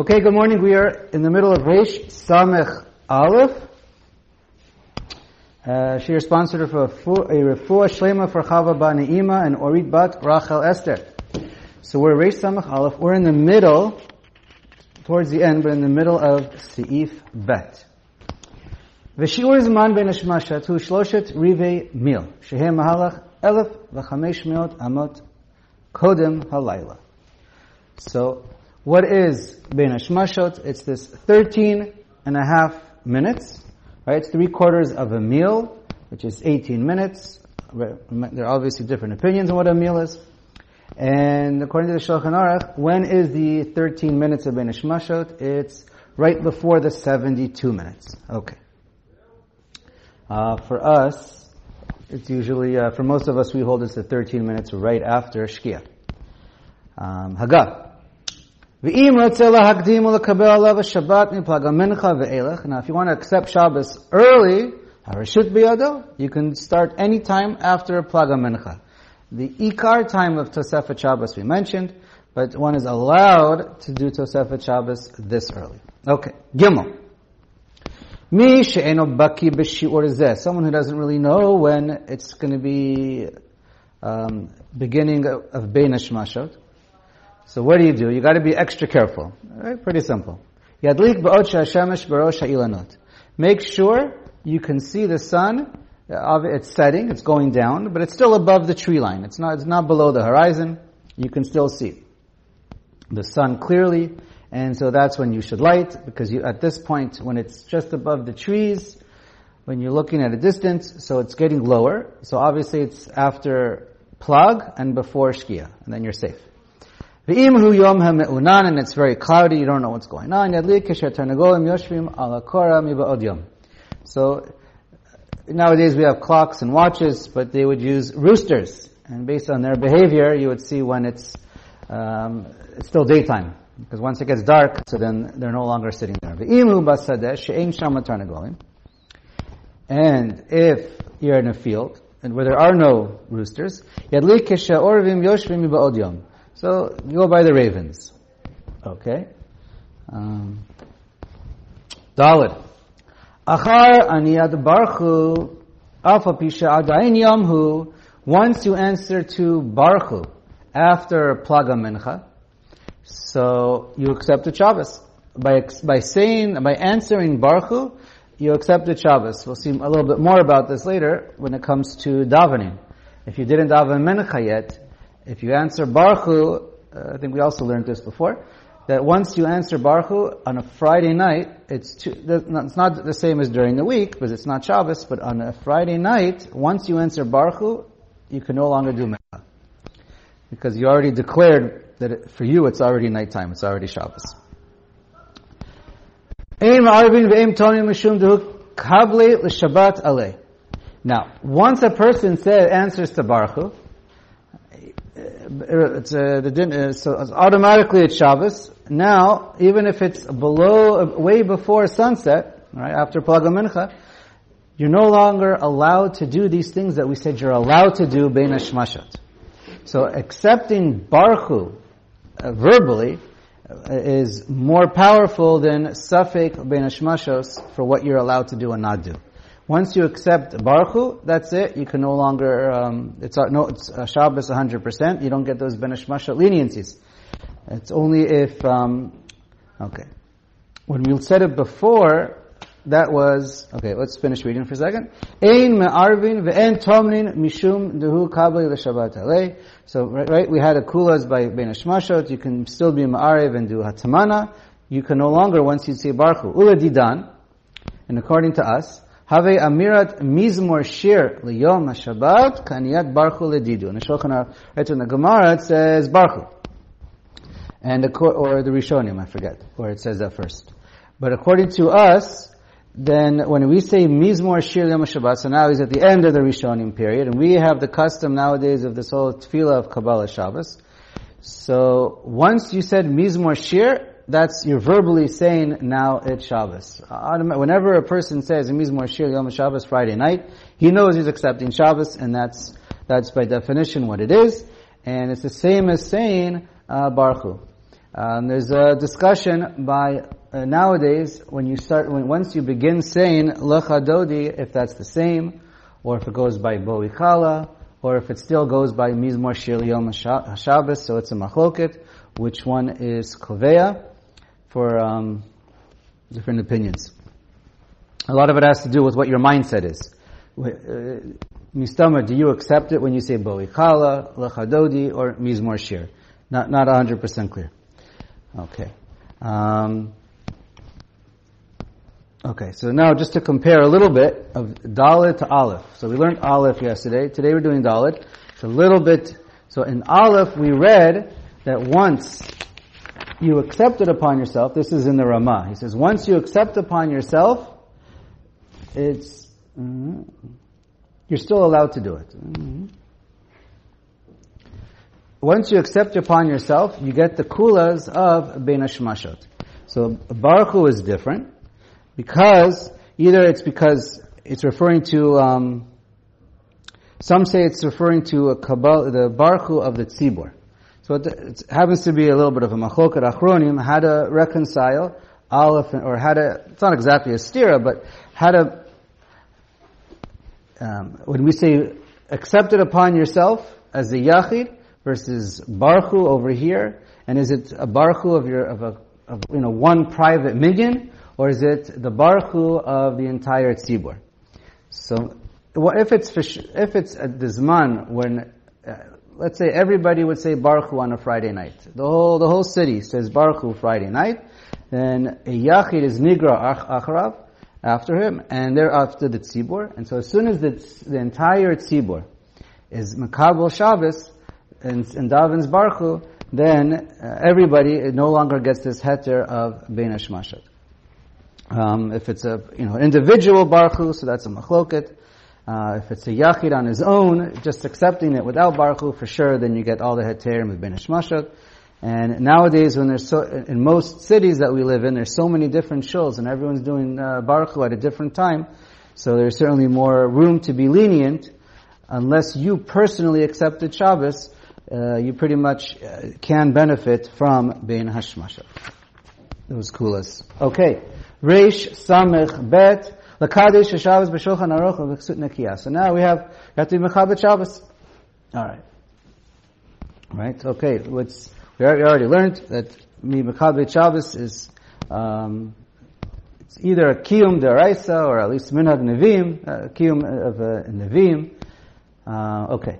Okay, good morning. We are in the middle of Resh Samech Aleph. Uh, shiur sponsored for a refuah shlema for Chava Banaima and Orit Bat Rachel Esther. So we're Resh Samech Aleph. We're in the middle, towards the end, but in the middle of Seif Bet. V'shiur zman ben ashmashat hu shloshet rivei mil shehem mahalach elef v'chamesh miot amot kodem halayla. So what is Bein Hashmashot? It's this 13 and a half minutes, right? It's three quarters of a mil, which is 18 minutes. There are obviously different opinions on what a mil is. And according to the Shulchan Aruch, when is the 13 minutes of Bein Hashmashot? It's right before the 72 minutes. Okay. Uh, for us, it's usually, uh, for most of us, we hold this at 13 minutes right after Shkia. Um, Hagah. Now, if you want to accept Shabbos early, you can start any time after Plaga Mincha. The Ikar time of Tosefet Shabbos we mentioned, but one is allowed to do Tosefet Shabbos this early. Okay, Gimel. Mi she'eno baki b'shi'ur zeh. Someone who doesn't really know when it's going to be um, beginning of, of Hashmashot. So what do you do? You got to be extra careful. Right? Pretty simple. Yadlik ba'ot she'ashemesh barosh ha'ilanot. Make sure you can see the sun. Uh, it's setting, it's going down, but it's still above the tree line. It's not, it's not below the horizon. You can still see the sun clearly. And so that's when you should light, because you, at this point, when it's just above the trees, when you're looking at a distance, so it's getting lower. So obviously it's after plag and before shkia, and then you're safe. V'imhu yom ha'me'unan, and it's very cloudy, you don't know what's going on. Yoshvim yom. So, nowadays we have clocks and watches, but they would use roosters. And based on their behavior, you would see when it's, um, it's still daytime. Because once it gets dark, so then they're no longer sitting there. And if you're in a field, and where there are no roosters, so you go by the ravens. Okay? Um, Dalit. Achar aniyad barchu alpha pisha adayin yamhu. Once you answer to barchu after plaga mincha, so you accept the Shabbos. By, by saying, by answering barchu, you accept the Shabbos. We'll see a little bit more about this later when it comes to davening. If you didn't daven mincha yet, if you answer Baruch uh, I think we also learned this before, that once you answer Baruch on a Friday night, it's, it's not the same as during the week, because it's not Shabbos, but on a Friday night, once you answer Baruch you can no longer do Mecca. Because you already declared that it, for you it's already nighttime, it's already Shabbos. Now, once a person says, answers to Baruch it's uh, the din, uh, so automatically it's Shabbos. Now, even if it's below, way before sunset, right after Plaga Mincha, you're no longer allowed to do these things that we said you're allowed to do Bein Hashmashat. So accepting Baruchu uh, verbally uh, is more powerful than Safek Bein Hashmashos for what you're allowed to do and not do. Once you accept Baruch that's it. You can no longer, um, it's, no, it's uh, Shabbos 100%. You don't get those Benishmasha leniencies. It's only if, um, okay. When we said it before, that was, okay, let's finish reading for a second. Ein me'arvin ve'en tomnin mishum dehu kabli l'shabbat alei. So, right, right, we had a kulas by Ben Hashmashot. You can still be ma'ariv and do hatamana. You can no longer, once you say Baruch Ula didan, and according to us, have amirat mizmor shir liyom Shabbat kaniyat barchu ledidu. And the Shulchan Aruch, in the Gemara, it says barchu. And the, or the Rishonim, I forget, where it says that first. But according to us, then when we say mizmor shir liyom Shabbat, so now he's at the end of the Rishonim period, and we have the custom nowadays of this whole tefillah of Kabbalah Shabbos. So once you said mizmor shir, that's you're verbally saying now it's Shabbos. Whenever a person says Mizmor Shir Yom Shabbos Friday night, he knows he's accepting Shabbos, and that's that's by definition what it is. And it's the same as saying uh, Baruch Um, there's a discussion by uh, nowadays when you start when once you begin saying lecha dodi if that's the same or if it goes by boikala or if it still goes by mizmor shir yom Shabbos so it's a machloket which one is koveya for um, different opinions. A lot of it has to do with what your mindset is. Uh, Mistama, do you accept it when you say boikala, lechadodi, or mizmor shir? Not not 100% clear. Okay. Um, okay, so now just to compare a little bit of Dalit to Aleph. So we learned Aleph yesterday. Today we're doing Dalit. It's a little bit, so in Aleph we read that once you accept it upon yourself, this is in the Rama. He says, once you accept upon yourself, it's, mm, you're still allowed to do it. Mm-hmm once you accept upon yourself, you get the kulas of Bein Hashmashot. So Baruch Hu is different because either it's because it's referring to um, some say it's referring to a the Baruch Hu of the Tzibur. So it, it, happens to be a little bit of a machloket achronim, how to reconcile Aleph, or how to, it's not exactly a stira, but how to, um, when we say accept it upon yourself as a yachid, versus Baruch over here? And is it a Baruch of your, of a, of, you know, one private minyan? Or is it the Baruch of the entire tzibur? So, if it's, if it's at the Zman when, uh, let's say everybody would say Baruch on a Friday night. The whole, the whole city says Baruch Friday night. Then a Yachid is Nigra Acharav, after him, and they're after the tzibur. And so as soon as the, the entire tzibur is Makabel Shabbos, and, in Davin's Baruch then uh, everybody no longer gets this heter of Bein Hashmashat. Um, if it's a you know individual Baruch so that's a machloket. Uh, if it's a yachid on his own, just accepting it without Baruch for sure, then you get all the heterim of Bein Hashmashat. And nowadays, when there's so, in most cities that we live in, there's so many different shuls, and everyone's doing uh, Baruch at a different time, so there's certainly more room to be lenient, unless you personally accepted Shabbos, uh, you pretty much uh, can benefit from Bein Hashmasha. was kulas. Okay. Reish Samech Bet Lakadesh Shabbos B'Shulchan Aruch V'Ksut Nekiya. So now we have we have to be Mechabit Shabbos. All right. Right. Okay. What's we already learned that me Mechabit Shabbos is um, it's either a kiyum deraisa or at least minhag nevim, a kiyum of a nevim. Uh, okay.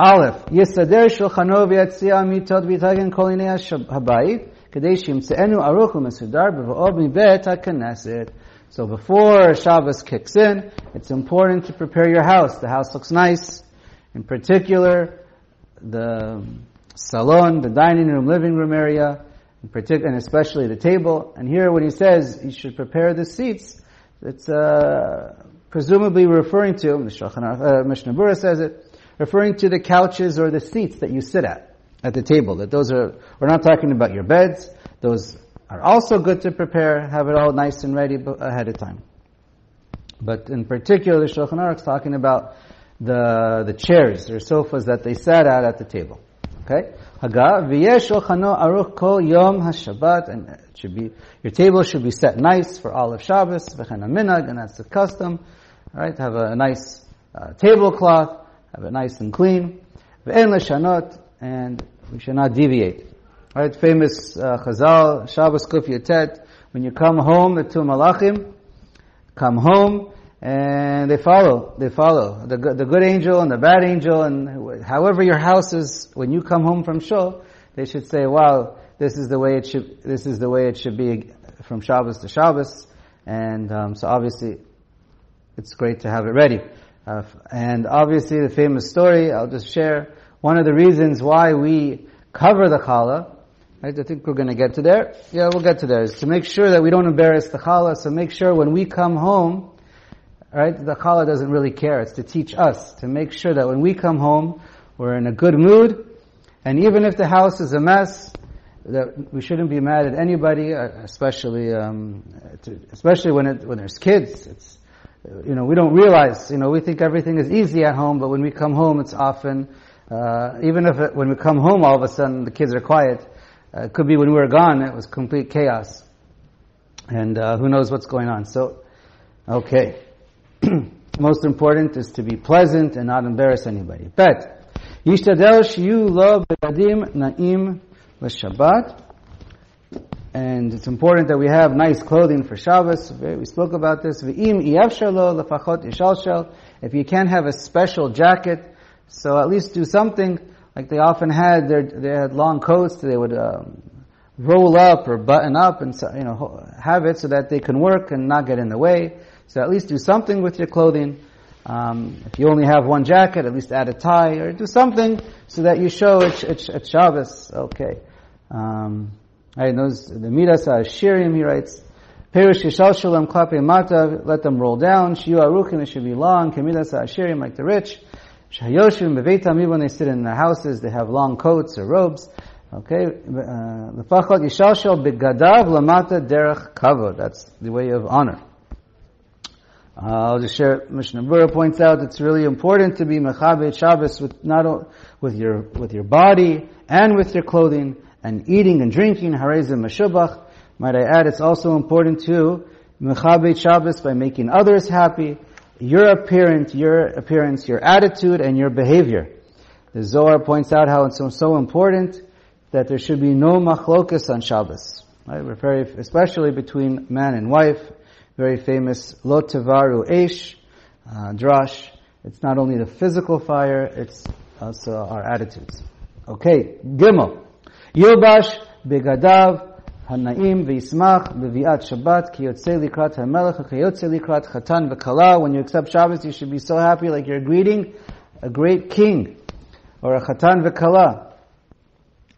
Aleph, יסדר שולחנו ויציע מיטות ויתגן כל עיני הבית, כדי שימצאנו ערוך ומסודר בבואו מבית הכנסת. So before Shabbos kicks in, it's important to prepare your house. The house looks nice. In particular, the salon, the dining room, living room area, in particular, and especially the table. And here when he says you should prepare the seats, it's uh, presumably referring to, the Shulchan uh, Mishnah Berurah says it, referring to the couches or the seats that you sit at, at the table. That those are, we're not talking about your beds. Those are also good to prepare, have it all nice and ready ahead of time. But in particular, the Shulchan Aruch is talking about the, the chairs or sofas that they sat at at the table. Okay? Haga, v'yesh shulchano aruch kol yom hashabbat, and it should be, your table should be set nice for all of Shabbos, v'chen minhag, and that's the custom, right? Have a, nice uh, tablecloth, have it nice and clean. Ve'en leshanot, and we should not deviate. Right, famous uh, Chazal, Shabbos Kuf Yatet, when you come home, the two malachim come home, and they follow, they follow. The, the good angel and the bad angel, and however your house is, when you come home from Shul, they should say, wow, this is the way it should, this is the way it should be from Shabbos to Shabbos. And um, so obviously, it's great to have it ready. Uh, and obviously the famous story, I'll just share, one of the reasons why we cover the challah, right, I think we're going to get to there. Yeah, we'll get to there, is to make sure that we don't embarrass the challah, so make sure when we come home, right, the challah doesn't really care, it's to teach us, to make sure that when we come home, we're in a good mood, and even if the house is a mess, that we shouldn't be mad at anybody, uh, especially um, to, especially when it, when there's kids. It's you know, we don't realize, you know, we think everything is easy at home, but when we come home, it's often, uh, even if it, when we come home, all of a sudden the kids are quiet, Uh, it could be when we were gone, it was complete chaos. And uh, who knows what's going on. So, okay. Most important is to be pleasant and not embarrass anybody. Bet. Yishtadel shiyu lo begadim na'im l'shabbat. And it's important that we have nice clothing for Shabbos. We spoke about this. V'im. If you can't have a special jacket, so at least do something like they often had. Their, they had long coats. They would um, roll up or button up and you know have it so that they can work and not get in the way. So at least do something with your clothing. Um, if you only have one jacket, at least add a tie or do something so that you show it's, it's, it's Shabbos. Okay. Um, I knows the Midas Shirim, he writes, Perish Yishal Mata, let them roll down. Shiyu Aruchim, it should be long. Kemidas Shirim, like the rich. Shahayoshim Bevetam, when they sit in their houses, they have long coats or robes. Okay, Lefachot Yishal Shal Begadav Lamata Derech Kavod. That's the way of honor. Uh, I'll just share. Mishnah Berurah points out it's really important to be mechabed Shabbos with not with your with your body and with your clothing and eating and drinking, harezim meshubach. Might I add, it's also important to mechabit Shabbos by making others happy, your appearance, your appearance, your attitude, and your behavior. The Zohar points out how it's so, important that there should be no machlokas on Shabbos. Right? Very, especially between man and wife. Very famous lo tevaru esh uh, drash. It's not only the physical fire; it's also our attitudes. Okay, Gimel. Yilbash begadav Hanaim Shabbat ki yotzei likrat ha'melech ki yotzei likrat chatan v'kala. When you accept Shabbos, you should be so happy like you're greeting a great king or a chatan v'kala.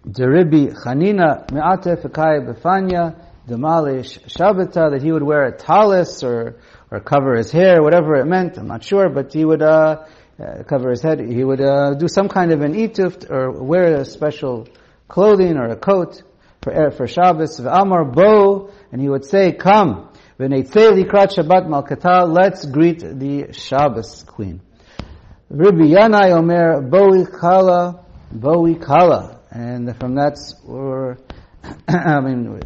Deribi chanina me'ate f'kai b'fanya demalish Shabbata that he would wear a talis or or cover his hair, whatever it meant. I'm not sure, but he would uh, uh cover his head. He would uh, do some kind of an ituft or wear a special clothing or a coat for, Shabbos. Amar bo, and he would say, come. Shabbat Malkata, let's greet the Shabbos queen. Yanai Omer, Kala, Kala. And from that's, or, I mean,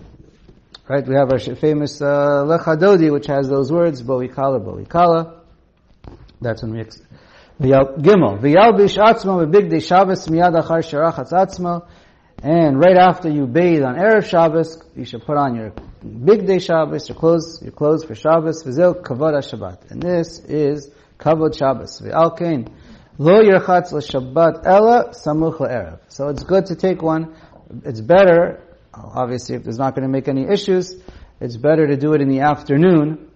right, we have our famous uh, Lechadodi, which has those words, Boi Kala, Boi Kala. That's when we, ex- Gimel, V'yalbish atzmo b'bigdei Shabbos miyad achar sherachatz atzmo, and right after you bathe on Erev Shabbos, you should put on your bigdei Shabbos, your clothes, your clothes for Shabbos, v'zel kavod Shabbat. And this is kavod Shabbos. V'alkein, lo yerchatz l'Shabbat ela samuch Erev. So it's good to take one. It's better, obviously if there's not going to make any issues, it's better to do it in the afternoon,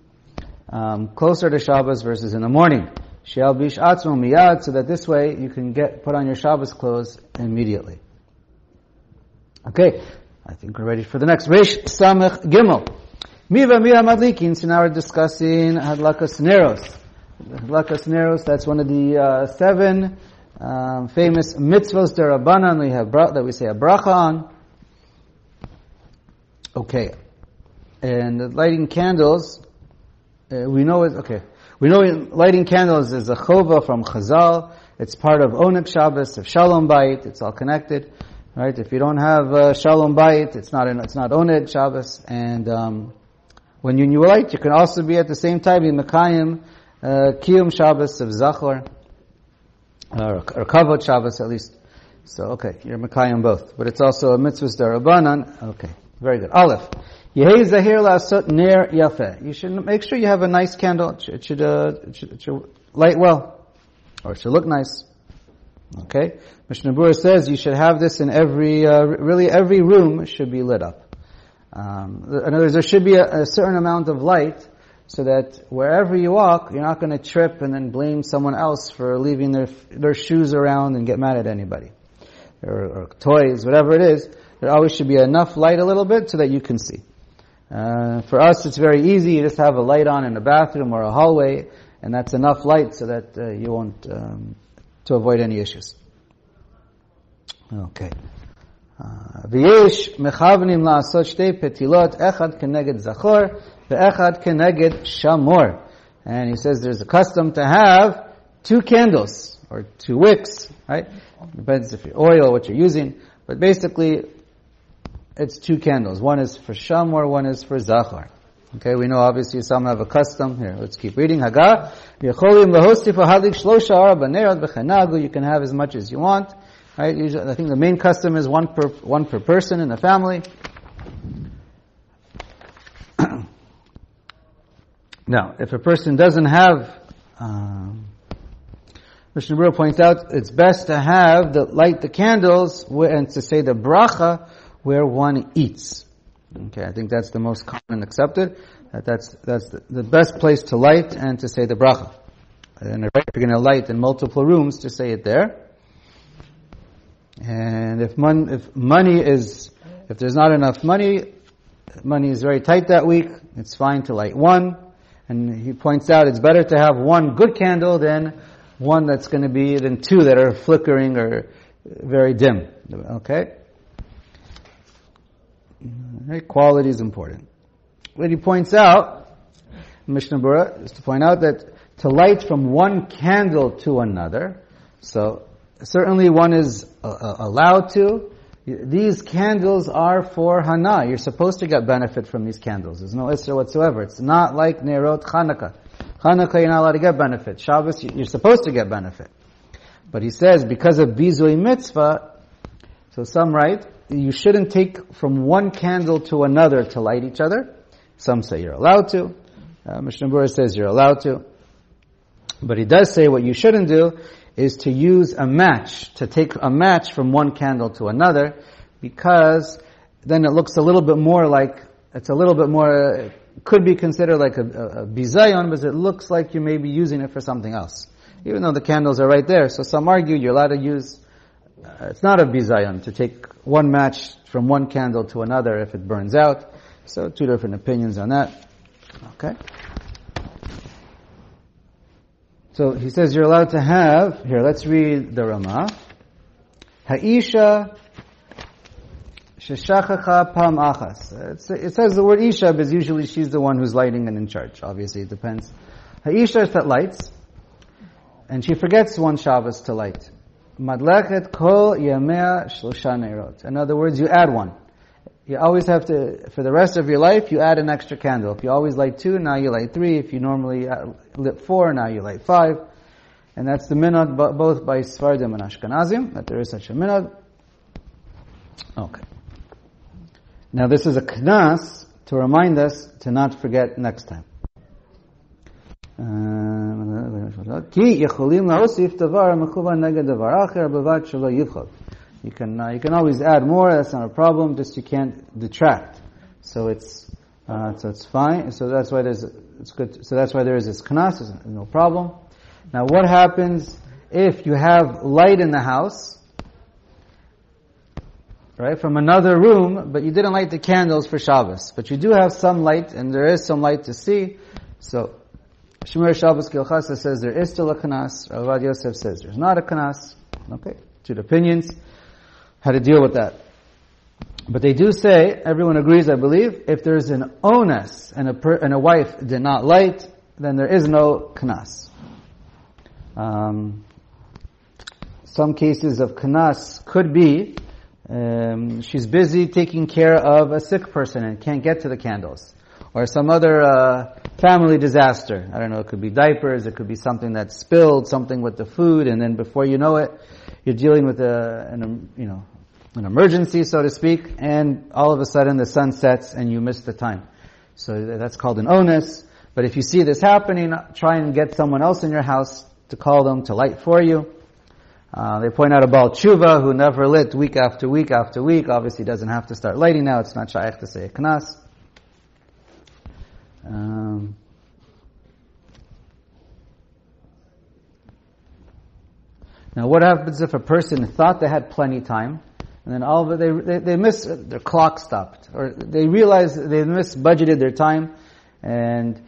um, closer to Shabbos versus in the morning. She'al bish miyad, so that this way you can get, put on your Shabbos clothes immediately. Okay, I think we're ready for the next. Resh Samech Gimel. Miva Mira Madlikin, so now we're discussing Hadlakas Neros. Hadlakas Neros, that's one of the uh, seven um, famous mitzvahs derabanan we have brought, that we say a bracha on. Okay. And lighting candles, uh, we know it, okay. We know lighting candles is a chova from Chazal. It's part of Oneg Shabbos, of Shalom Bayit. It's all connected. Right? If you don't have uh, Shalom Bayit, it's not it's not Oneg Shabbos. And um, when you light, you can also be at the same time in Mekayim uh, Kiyum Shabbos of Zachor or, or Kavod Shabbos at least. So okay, you're Mekayim both, but it's also a mitzvah darabanan. Okay, very good. Aleph. Yehei zahir la'asot ner yafe. You should make sure you have a nice candle. It should, uh, it should, it should light well, or it should look nice. Okay? Mishnah Berurah says you should have this in every, uh, really every room should be lit up. Um, in other words, there should be a, a, certain amount of light so that wherever you walk, you're not going to trip and then blame someone else for leaving their, their shoes around and get mad at anybody. Or, or toys, whatever it is. There always should be enough light a little bit so that you can see. Uh, for us, it's very easy. You just have a light on in a bathroom or a hallway, and that's enough light so that uh, you won't um, to avoid any issues. Okay. V'yesh mechavnim la'asot shtei petilot, echad keneged zachor, ve'echad keneged shamor. And he says there's a custom to have two candles, or two wicks, right? Depends if your oil, what you're using. But basically, it's two candles. One is for shamor, one is for zachor. Okay, we know obviously some have a custom. Here, let's keep reading. Haga. You can have as much as you want. Right? Usually, I think the main custom is one per, one per person in the family. now, if a person doesn't have, um, Mishnah Berurah points out, it's best to have the, light the candles and to say the bracha where one eats. Okay, I think that's the most common accepted. That that's that's the, the best place to light and to say the bracha. And if you're going to light in multiple rooms, to say it there. And if, mon- if money is, if there's not enough money, money is very tight that week, it's fine to light one. And he points out it's better to have one good candle than one that's going to be, than two that are flickering or very dim. Okay? Right? Quality is important. What he points out, Mishnah Berurah, is to point out that to light from one candle to another, so certainly one is uh, uh, allowed to. These candles are for Hana. You're supposed to get benefit from these candles. There's no Isra whatsoever. It's not like Nerot Chanukah. Chanukah, you're not allowed to get benefit. Shabbos, you're supposed to get benefit. But he says, because of Bizui Mitzvah, so some write, you shouldn't take from one candle to another to light each other. Some say you're allowed to. Uh, Mishnah Berurah says you're allowed to. But he does say what you shouldn't do is to use a match, to take a match from one candle to another, because then it looks a little bit more like, it's a little bit more, could be considered like a, a, a bizayon, but it looks like you may be using it for something else. Even though the candles are right there. So some argue you're allowed to use, Uh, it's not a bizayon to take one match from one candle to another if it burns out. So two different opinions on that. Okay. So he says you're allowed to have, here, let's read the Rama. Ha'isha sheshachacha pam achas. It says the word Isha, but usually she's the one who's lighting and in charge. Obviously, it depends. Ha'isha is that lights, and she forgets one Shabbos to light. Madlechet kol yamea neirot. In other words, you add one. You always have to, for the rest of your life, you add an extra candle. If you always light two, now you light three. If you normally uh, lit four, now you light five. And that's the minhag both by Sfardim and Ashkenazim, that there is such a minhag. Okay. Now this is a knas to remind us to not forget next time. You can uh, you can always add more. That's not a problem. Just you can't detract. So it's uh, so it's fine. So that's why there's it's good. So that's why there is this knas. No problem. Now, what happens if you have light in the house, right, from another room, but you didn't light the candles for Shabbos, but you do have some light, and there is some light to see. So Shemiras Shabbos Kehilchasa says there is still a knas. Ravad Yosef says there's not a knas. Okay, two opinions how to deal with that. But they do say, everyone agrees, I believe, if there's an onus and a, per, and a wife did not light, then there is no knas. Um, some cases of knas could be um, she's busy taking care of a sick person and can't get to the candles, or some other uh, family disaster. I don't know. It could be diapers. It could be something that spilled, something with the food, and then before you know it, you're dealing with a, an, you know, an emergency, so to speak, and all of a sudden the sun sets and you miss the time. So that's called an onus. But if you see this happening, try and get someone else in your house to call them to light for you. Uh, they point out about tshuva who never lit week after week after week. Obviously, doesn't have to start lighting now. It's not shaykh to say a knas. Um, now, what happens if a person thought they had plenty time? And then all of it, they, they, they miss, their clock stopped. Or they realize they misbudgeted their time and,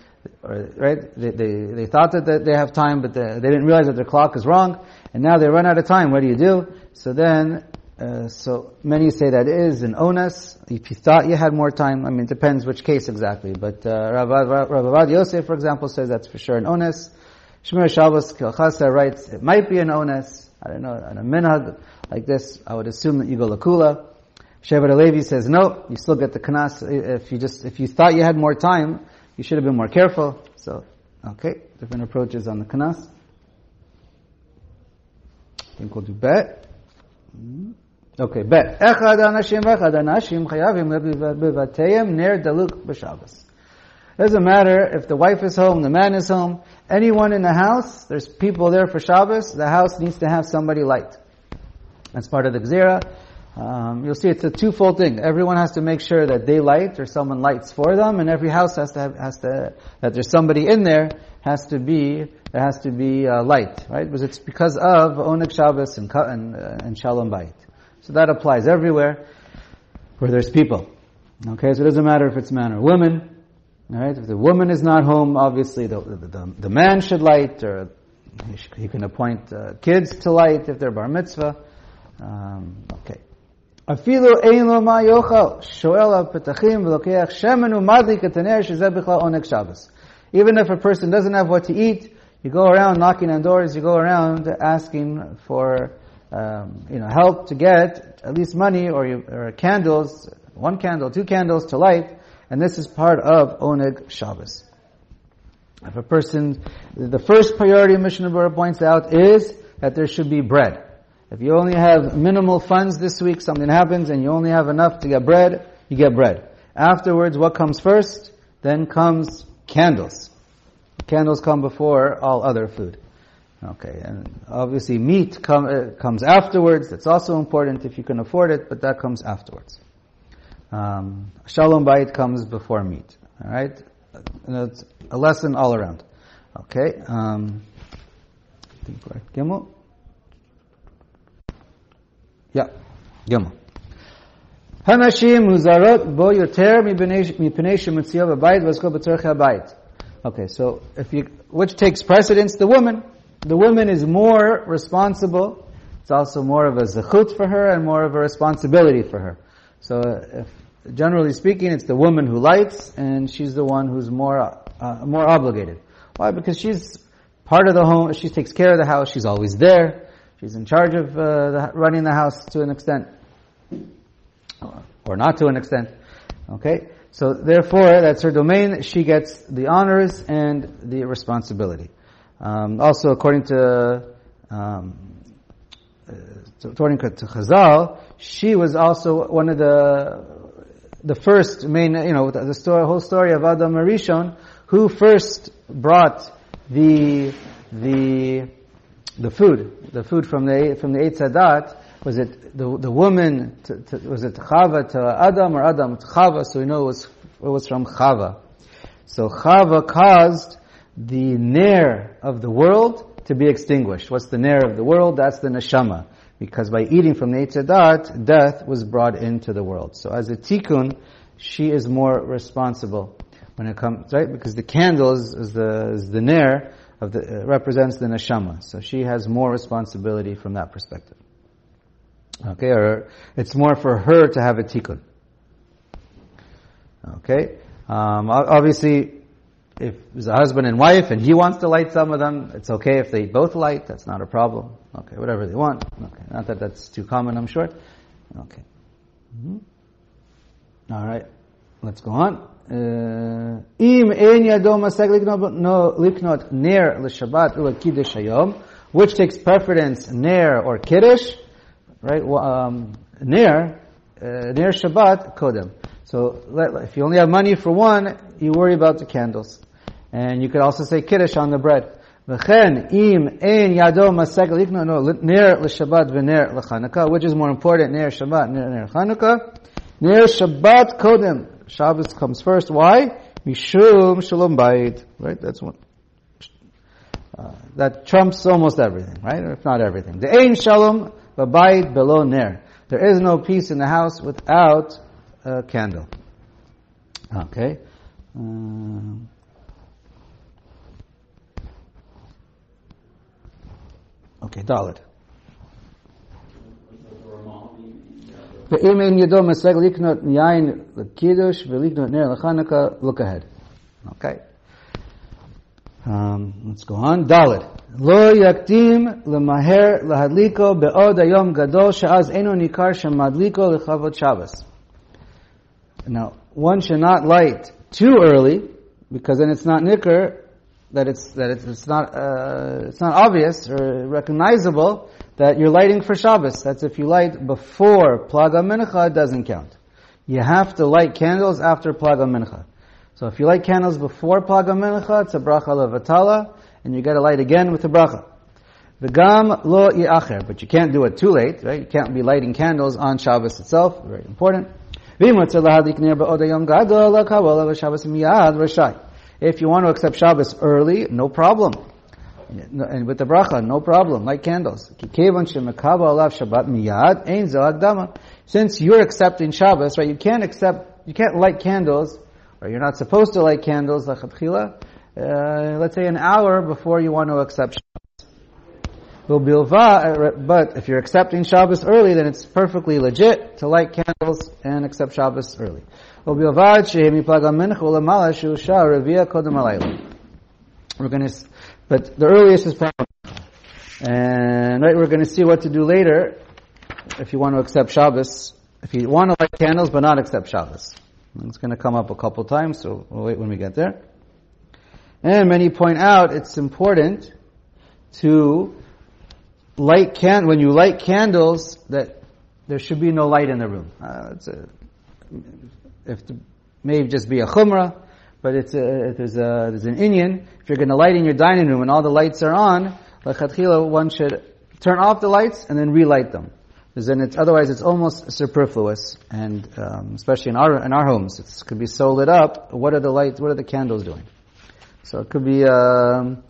or, right, they, they, they thought that they have time, but they didn't realize that their clock is wrong. And now they run out of time. What do you do? So then, uh, so many say that is an onus. If you thought you had more time, I mean, it depends which case exactly. But uh, Rav Yosef, for example, says that's for sure an onus. Shemiras Shabbos Kehilchasa writes it might be an onus. I don't know, on a minhag like this, I would assume that you go lakula. Shevet Levi says, no, you still get the knas. If you just, if you thought you had more time, you should have been more careful. So, okay, different approaches on the knas. I think we'll do bet. Okay, bet. Echad anashim v'echad anashim chayavim bevateyim ner daluk b'Shabbos. Doesn't matter if the wife is home, the man is home, anyone in the house, there's people there for Shabbos, the house needs to have somebody light. That's part of the Gzera. Um, you'll see it's a twofold thing. Everyone has to make sure that they light or someone lights for them, and every house has to have, has to, that there's somebody in there, has to be, there has to be uh, light, right? Because it's because of Oneg Shabbos and, and, uh, and Shalom Bayit. So that applies everywhere where there's people. Okay, so it doesn't matter if it's man or woman. Right? If the woman is not home, obviously the, the, the, the man should light, or he, sh- he can appoint uh, kids to light if they're bar mitzvah. Um, okay. אפילו אין לו מה יאכל, שואל על פתחים ולוקח שמן ומדליק את הנר שזה בכלל עונג שבס. Even if a person doesn't have what to eat, you go around knocking on doors, you go around asking for um, you know, help to get at least money or, or candles, one candle, two candles to light, and this is part of Oneg Shabbos. If a person, the first priority Mishnah Berurah points out is that there should be bread. If you only have minimal funds this week, something happens and you only have enough to get bread, you get bread. Afterwards, what comes first? Then comes candles. Candles come before all other food. Okay, and obviously meat com, uh, comes afterwards. That's also important if you can afford it, but that comes afterwards. Um, shalom bayit comes before meat. All right, and it's a lesson all around. Okay, um, I think we're at Gimel. Yeah, Gimel. Hanashim uzarot bo yoter mipnei shemutziyah b'bayit v'zko b'tzorcha b'bayit. Okay, so if you, which takes precedence? The woman. The woman is more responsible. It's also more of a zechut for her and more of a responsibility for her. So if, generally speaking, it's the woman who lights and she's the one who's more, uh, more obligated. Why? Because she's part of the home, she takes care of the house, she's always there, she's in charge of uh, the, running the house to an extent. Or not to an extent. Okay? So therefore, that's her domain. She gets the honors and the responsibility. Um, also, according to um, uh, according to Chazal, she was also one of the the first main, you know, the story, whole story of Adam Harishon, who first brought the the the food, the food from the from the Eitz Hadat, was it the the woman? To, to, was it Chava to Adam or Adam to Chava? So we know it was it was from Chava. So Chava caused the nair of the world to be extinguished. What's the nair of the world? That's the neshama. Because by eating from Eitz death was brought into the world. So as a tikkun, she is more responsible when it comes, right? Because the candle is, is the, is the nair of the, uh, represents the neshama. So she has more responsibility from that perspective. Okay, or it's more for her to have a tikkun. Okay, um, obviously, if it's a husband and wife and he wants to light some of them, it's okay if they both light. That's not a problem. Okay, whatever they want. Okay, not that that's too common, I'm sure. Okay. Mm-hmm. All right, let's go on. Im ein yado maseg liknot ner l'shabbat hayom, which takes preference ner or kiddush, right? Um, ner, uh, ner Shabbat kodem. So if you only have money for one, you worry about the candles. And you could also say kiddush on the bread. No ner l'shabbat v'ner l'chanukah, which is more important, ner Shabbat, ner Chanukah. Ner Shabbat kodem. Shabbos comes first. Why? Mishum shalom bayit. Right? That's one. Uh, that trumps almost everything, right? Or if not everything. The ain shalom bayit below ner. There is no peace in the house without a candle. Okay. Um, okay, Dalit. ואם אין ידו משג לקנות יין לקידוש ולקנות נר לחנוכה, look ahead. Okay? Um, let's go on. Dalit. Lo yaktim lemaher lahadliko be'od ayom gadol she'az eno nikar shemadliko lechavot Shabbos. Now, one should not light too early, because then it's not nikar, that it's, that it's, it's not, uh, it's not obvious or recognizable that you're lighting for Shabbos. That's if you light before Plaga Mincha, it doesn't count. You have to light candles after Plaga Mincha. So if you light candles before Plaga Mincha, it's a bracha levatala, and you get to light again with the bracha. V'gam lo iacher, but you can't do it too late, right? You can't be lighting candles on Shabbos itself, very important. If you want to accept Shabbos early, no problem. And with the bracha, no problem, light candles. Since you're accepting Shabbos, right, you can't accept, you can't light candles or you're not supposed to light candles, uh, let's say an hour before you want to accept Shabbos. But if you're accepting Shabbos early, then it's perfectly legit to light candles and accept Shabbos early. We're going to, but the earliest is probably, and right, we're going to see what to do later if you want to accept Shabbos. If you want to light candles but not accept Shabbos. It's going to come up a couple times, so we'll wait when we get there. And many point out it's important to light can when you light candles that there should be no light in the room. Uh, it's a, if the, may just be a chumrah, but it's a, there's a there's an inyan. If you're going to light in your dining room and all the lights are on, lechatchila one should turn off the lights and then relight them because then it's otherwise it's almost superfluous, and um, especially in our in our homes, it could be so lit up. What are the lights? What are the candles doing? So it could be um,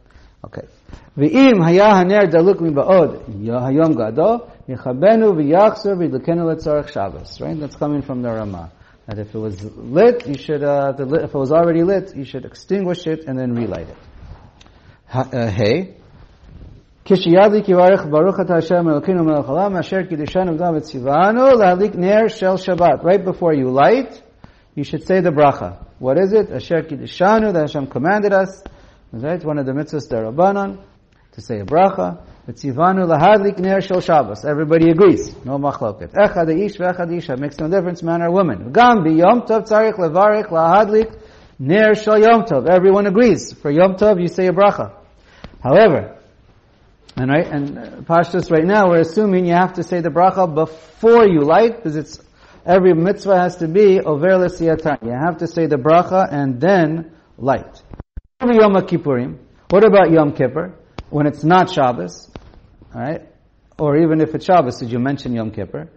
okay. ואם היה הנר דלוק מבעוד היום גדול, יכבנו ויחזר וידלקנו לצורך שבס. Right? That's coming from the Rama. That if it was lit, you should, uh, if it was already lit, you should extinguish it and then relight it. Uh, hey, כשידליק יברך ברוך אתה השם אלוקינו מלך העולם אשר קידשנו וגם וציוונו להדליק נר של שבת. Right before you light, you should say the bracha. What is it? אשר קידשנו, that Hashem commanded us. Right? One of the mitzvahs derabanan to say a bracha. V'tzivanu lahadlik ner shel Shabbos. Everybody agrees. No machloket. Echad ish ve'echad isha. Makes no difference, man or woman. Gam yom tov tzarich levarich lahadlik ner shel yom tov. Everyone agrees. For yom tov, you say a bracha. However, and right, and uh, pashtus right now, we're assuming you have to say the bracha before you light, because it's, every mitzvah has to be over l'siyatan. You have to say the bracha and then light. Yom Kippurim. What about Yom Kippur? When it's not Shabbos, alright? Or even if it's Shabbos, did you mention Yom Kippur?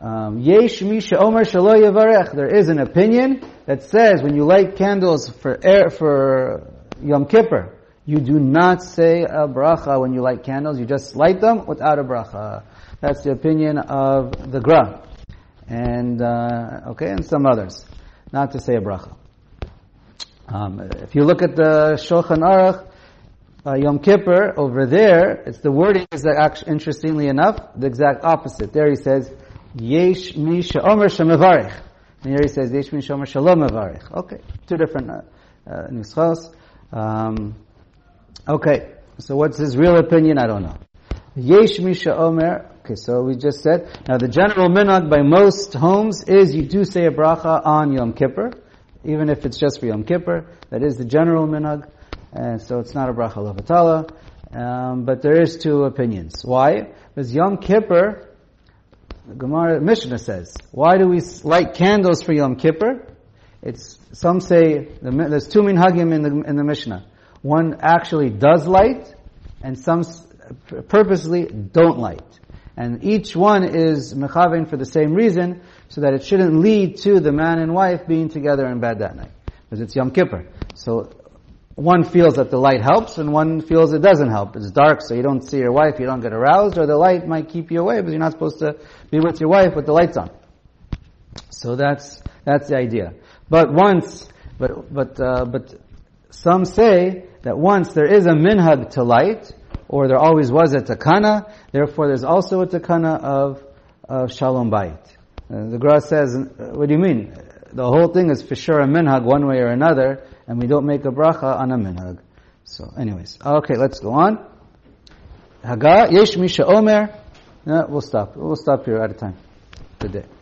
Um, Yesh mi she'omer shelo yavarech. There is an opinion that says when you light candles for air, for Yom Kippur, you do not say a bracha when you light candles, you just light them without a bracha. That's the opinion of the Gra. And, uh, okay, and some others. Not to say a bracha. Um, if you look at the Shulchan Aruch, uh, Yom Kippur, over there, it's the wording is actually, interestingly enough, the exact opposite. There he says, Yesh mi she'omer she'mevarich. And here he says, Yesh mi she'omer shalom mevarich. Okay, two different uh, uh, Um, Okay, so what's his real opinion? I don't know. Yesh Misha Omer. Okay, so we just said. Now the general minhag by most homes is you do say a bracha on Yom Kippur, even if it's just for Yom Kippur. That is the general minhag, and so it's not a bracha levatala. Um, but there is two opinions. Why? Because Yom Kippur, the Gemara Mishnah says, why do we light candles for Yom Kippur? It's some say there's two minhagim in the in the Mishnah. One actually does light, and some purposely don't light. And each one is mechaven for the same reason, so that it shouldn't lead to the man and wife being together in bed that night. Because it's Yom Kippur. So one feels that the light helps, and one feels it doesn't help. It's dark, so you don't see your wife, you don't get aroused, or the light might keep you away, because you're not supposed to be with your wife with the lights on. So that's that's the idea. But once, but but uh, but some say that once there is a minhag to light, or there always was a takana, therefore there's also a takana of, of shalom bayit. Uh, the Gra says, uh, what do you mean? The whole thing is for sure a minhag one way or another, and we don't make a bracha on a minhag. So, anyways, okay, let's go on. Haga, yesh misha omer. No, we'll stop. We'll stop here at a time. Good day.